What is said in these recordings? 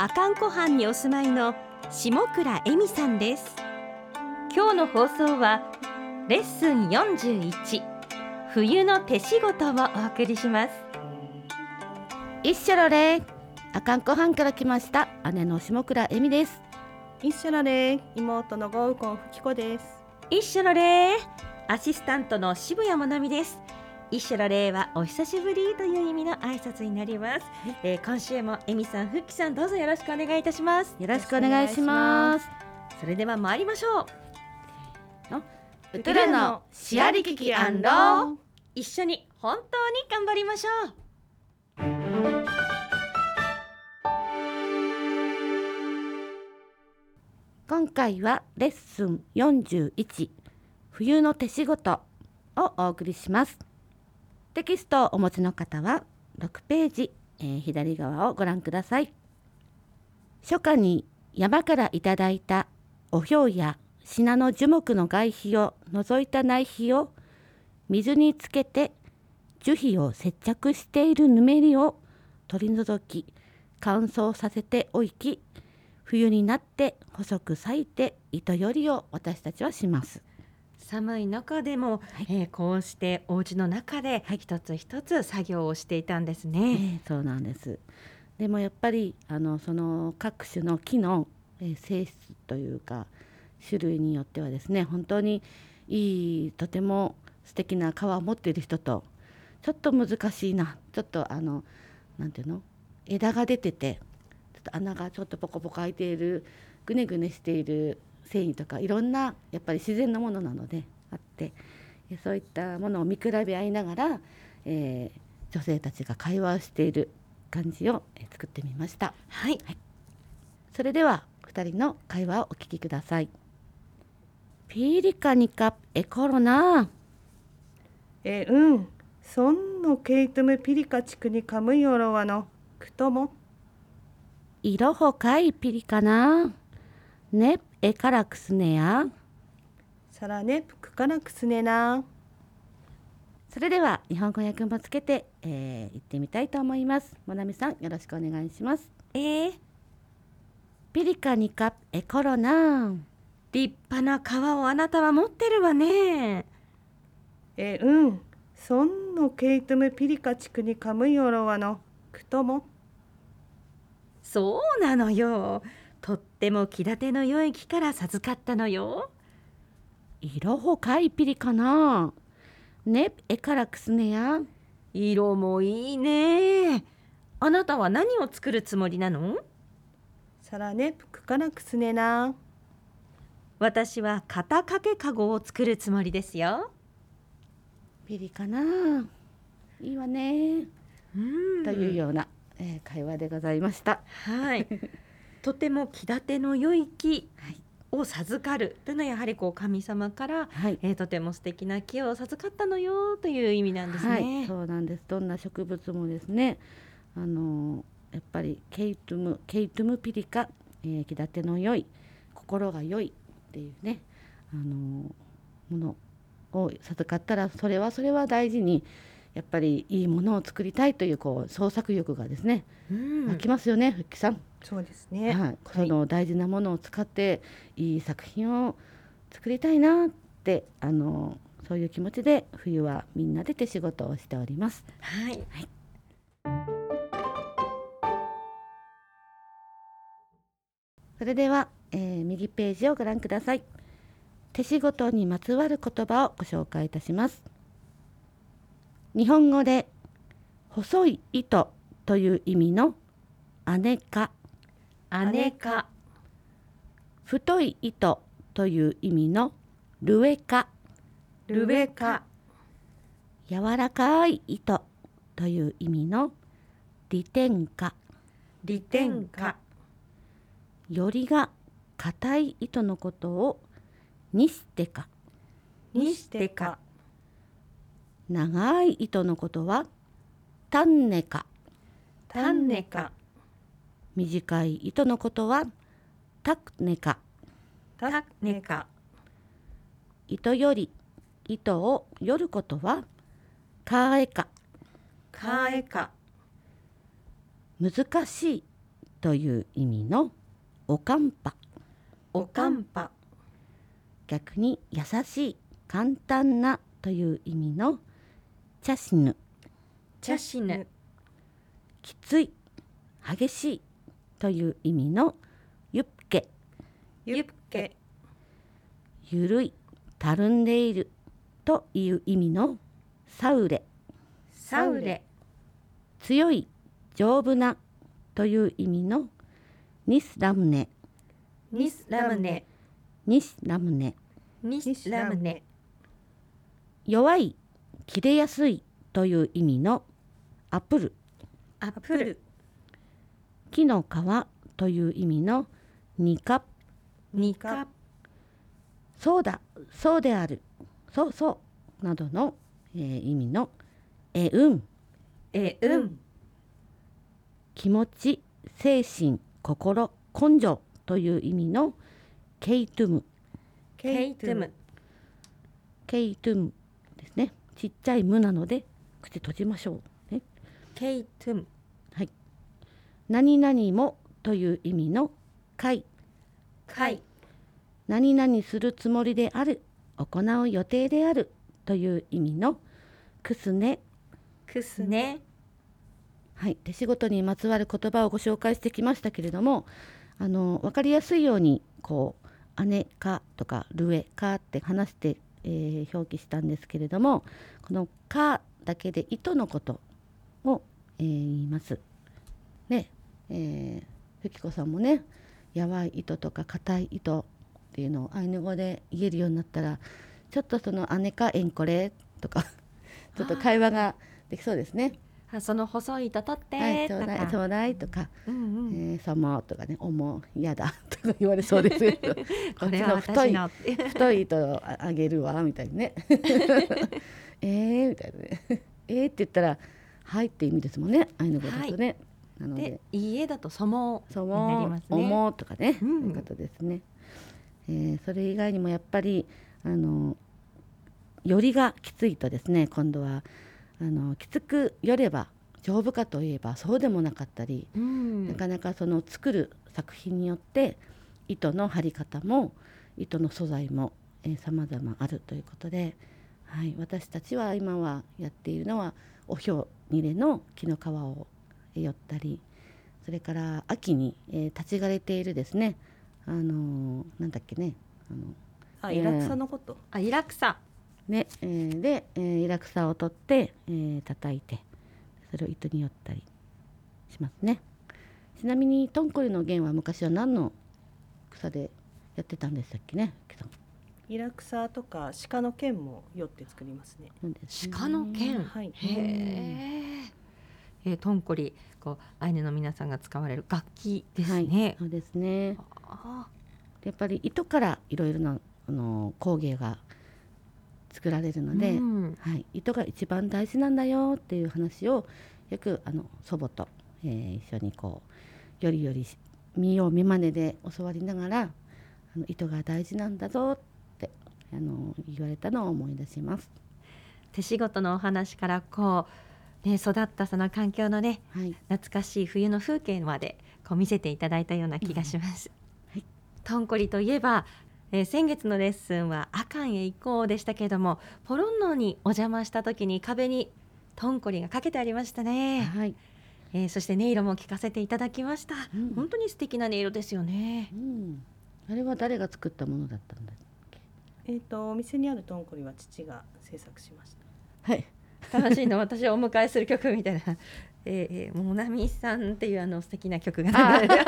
阿寒湖畔にお住まいの下倉恵美さんです。今日の放送はレッスン41冬の手仕事をお送りします。一緒のれ。阿寒湖畔から来ました姉の下倉恵美です。一緒のれ。妹のゴウコンふきこです。一緒の礼アシスタントの渋谷もなみです一緒の礼はお久しぶりという意味の挨拶になります、えー今週も恵美さん、ふっきさんどうぞよろしくお願いいたします。よろしくお願いします。それでは参りましょう。ウトラのシアリキキアンロ一緒に本当に頑張りましょう。今回はレッスン41冬の手仕事をお送りしますテキストをお持ちの方は6ページ、えー左側をご覧ください初夏に山からいただいたおひょうや品の樹木の外皮を除いた内皮を水につけて樹皮を接着しているぬめりを取り除き乾燥させておき冬になって細く裂いて糸よりを私たちはします。寒い中でも、えーこうしてお家の中で一つ一つ作業をしていたんですね、ええそうなんです。でもやっぱりあのその各種の木の、えー性質というか種類によってはですね本当にいいとても素敵な皮を持っている人とちょっと難しいなちょっとあのなんていうの？枝が出ててちょっと穴がちょっとポコポコ開いているぐねぐねしている繊維とかいろんなやっぱり自然のものなのであってえそういったものを見比べ合いながら、えー女性たちが会話をしている感じをえー作ってみました。はい。それでは2人の会話をお聞きください。ピーリカニカエコロナ。えうん。そんのケイトムピリカ地区にカムヨロワのくともイロホカイピリカナねエカラクスネやさらねぷくからくすねなそれでは日本語訳もつけて、えー、言ってみたいと思います。もなみさんよろしくお願いします。えー、ピリカニカエコロナ立派な皮をあなたは持ってるわね。えうん。そんのケイトムピリカ地区にカムヨロワのくとも。そうなのよとっても気立ての良い木から授かったのよ。イロホカイピリカナねエカラクスネや。色もいいね。あなたは何を作るつもりなの？さらねぷくからくすねな。私は肩掛けかごを作るつもりですよ。ピリカナいいわね。うん。というような、えー会話でございました。はい とても気立ての良い木を授かるというのはやはりこう神様から、はいえーとても素敵な木を授かったのよという意味なんですね、はい、そうなんです。どんな植物もですね、あのやっぱりケイトゥムケイトゥムピリカ、えー、気立ての良い心が良いっていうね、あのものを授かったらそれはそれは大事にやっぱりいいものを作りたいというこう創作欲がですね、うん湧きますよね、ふっきさん。そうですねはい、その大事なものを使っていい作品を作りたいなってあのそういう気持ちで冬はみんなで手仕事をしております。はい、それでは、えー右ページをご覧ください。手仕事にまつわる言葉をご紹介いたします。日本語で細い糸という意味の姉か姉か太い糸という意味のルエカ。ルベカ。柔らかい糸という意味の利天花利天花よりが硬い糸のことをにしてか。にしてか長い糸のことはタンネか。タンネか。短い糸のことはタクネか。タネか。糸より糸をよることはカーエかカエか。難しいという意味のおかんぱ。おかんぱ。逆に優しい簡単なという意味のチャシヌチャシヌきつい。激しい。という意味のユッケ。ユッケ。ゆるい。たるんでいる。という意味のサウレ。サウレ。強い。丈夫な。という意味のニスラムネ。ニスラムネ。ニスラムネ。ニスラムネ。弱い切れやすいという意味のアップル。アップル。木の皮という意味のニカニカそうだそうである。そうそう。などの、えー意味のえうん。えうん。気持ち精神心根性という意味のケウトゥム。ケウトゥム。ケウトゥムですねちっちゃいムなので口閉じましょう。ね。ケウトゥム何々もという意味のカ。何々するつもりである。行う予定である。という意味のくすね。クスネはい、手仕事にまつわる言葉をご紹介してきましたけれどもあの分かりやすいようにこう姉かとかルエかって話して、えー表記したんですけれどもこの「か」だけで糸のことを、えー言います。ねえー、ふきこさんもねやわい糸とか硬い糸っていうのをアイヌ語で言えるようになったらちょっとその「姉かえんこれ」とかちょっと会話ができそうですね。あその細い糸取ってはい、ちょうだいちょうだいとかうんうんえー、様とかね、重い、嫌だとか言われそうですけど、ここっちれは太い、太い糸をああげるわみたいにね。えーみたいなね。えーって言ったら、はいって意味ですもんね、アイヌ語だとね。なのでで、家だとそもそになりもますね重うとかね、うんそういうことですね。えーそれ以外にもやっぱりあのよりがきついとですね、今度はあのきつくよれば丈夫かといえばそうでもなかったり。うん。なかなかその作る作品によって糸の張り方も糸の素材もさまざまあるということで、はい、私たちは今はやっているのはおひょうにれの木の皮をえ寄ったりそれから秋に、えー立ち枯れているですね。あのーなんだっけね。あのあイラクサのこと、あイラクサね、えーで、えーイラクサを取って、えー叩いてそれを糸によったりしますね。ちなみにトンコリの弦は昔は何の草でやってたんでしたっけね木さんイラクサとか鹿の剣もよって作りますね。鹿の剣？はい。へええートンコリこうアイヌの皆さんが使われる楽器ですはいね、そうですね。あやっぱり糸からいろいろなあの工芸が作られるので、うん。はい、糸が一番大事なんだよっていう話をよくあの祖母と、えー一緒にこうよりよりし見よう見まねで教わりながらあの糸が大事なんだぞってあの言われたのを思い出します。手仕事のお話からこう、ね、育ったその環境のねはい、懐かしい冬の風景までこう見せていただいたような気がします。はい。トンコリといえば、えー先月のレッスンは阿寒へ行こうでしたけれどもポロンノにお邪魔した時に壁にトンコリがかけてありましたね、はい、えーそして音色も聞かせていただきました、うん。本当に素敵な音色ですよね。うん、あれは誰が作ったものだったんだっけ？えっ、とお店にあるトンコリは父が制作しました。はい、楽しいの。私をお迎えする曲みたいなえーえーモナミさんっていうあの素敵な曲が流れて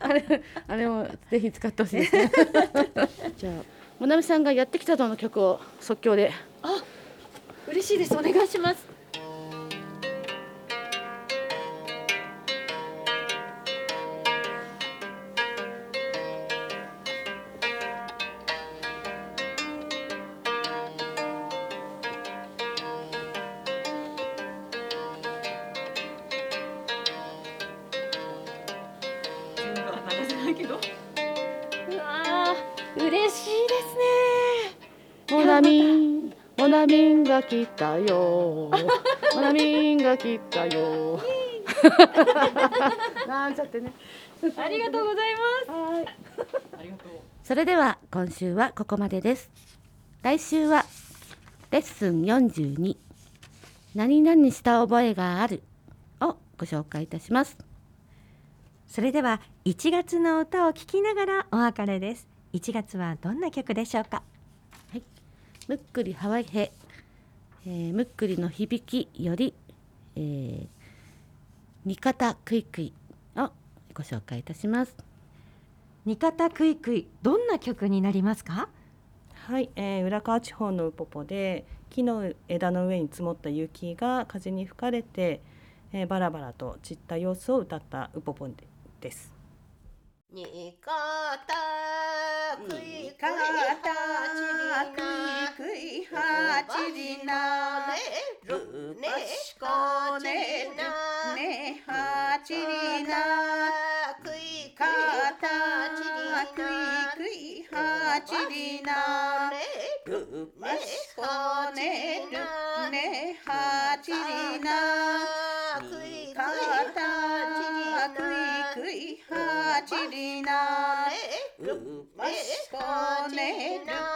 あれあれもぜひ使ってほしいですね。じゃあもなみさんがやってきたとの曲を即興で。嬉しいですお願いしますが来たよ。モナミンが来たよ。なんちゃってね。ありがとうございます。はい。それでは今週はここまでです。来週はレッスン42何々した覚えがあるをご紹介いたします。それでは1月の歌を聴きながらお別れです。1月はどんな曲でしょうか？むっくりハワイヘ、えー、むっくりの響きより、えー、味方クイクイをご紹介いたします。味方クイクイどんな曲になりますか？はい、えー、浦川地方のウポポで木の枝の上に積もった雪が風に吹かれて、えー、バラバラと散った様子を歌ったウポポです。にかたくいかたくいくいちりなるねしこねなねはちりな。くいかたくいくいはちりなるねしこねるねはちりなくいかたくいくいはちりなるねしこねる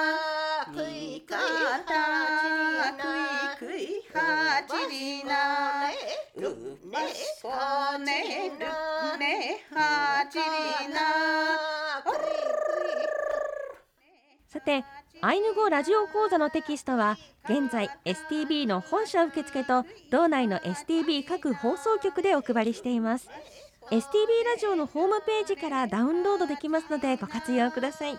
ねしこねるね。はちりな。さてアイヌ語ラジオ講座のテキストは現在 STB の本社受付と道内の STB 各放送局でお配りしています。STB ラジオのホームページからダウンロードできますのでご活用ください。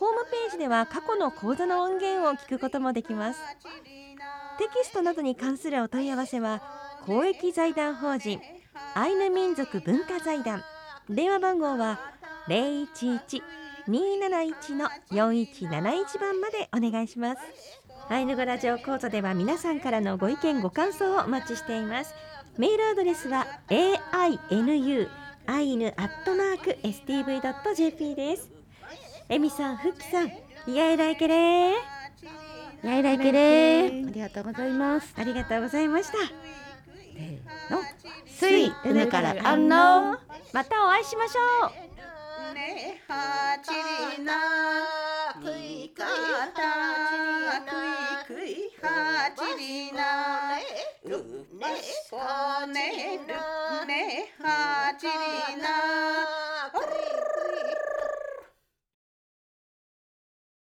ホームページでは過去の講座の音源を聞くこともできます。テキストなどに関するお問い合わせは公益財団法人アイヌ民族文化財団。電話番号は011 271の4171番までお願いします。アイヌ語ラジオ講座では皆さんからのご意見ご感想をお待ちしています。メールアドレスは ainu アイヌアットマーク stv.jp です。エミさん、フッキさん、イヤイライケレーやいらいけれ。ーありがとうございます。ありがとうございましたの？水梅から安納またお会いしましょう。ねはちりな。くいかたくいくいはちりな。るねしこねる。ねはちりな。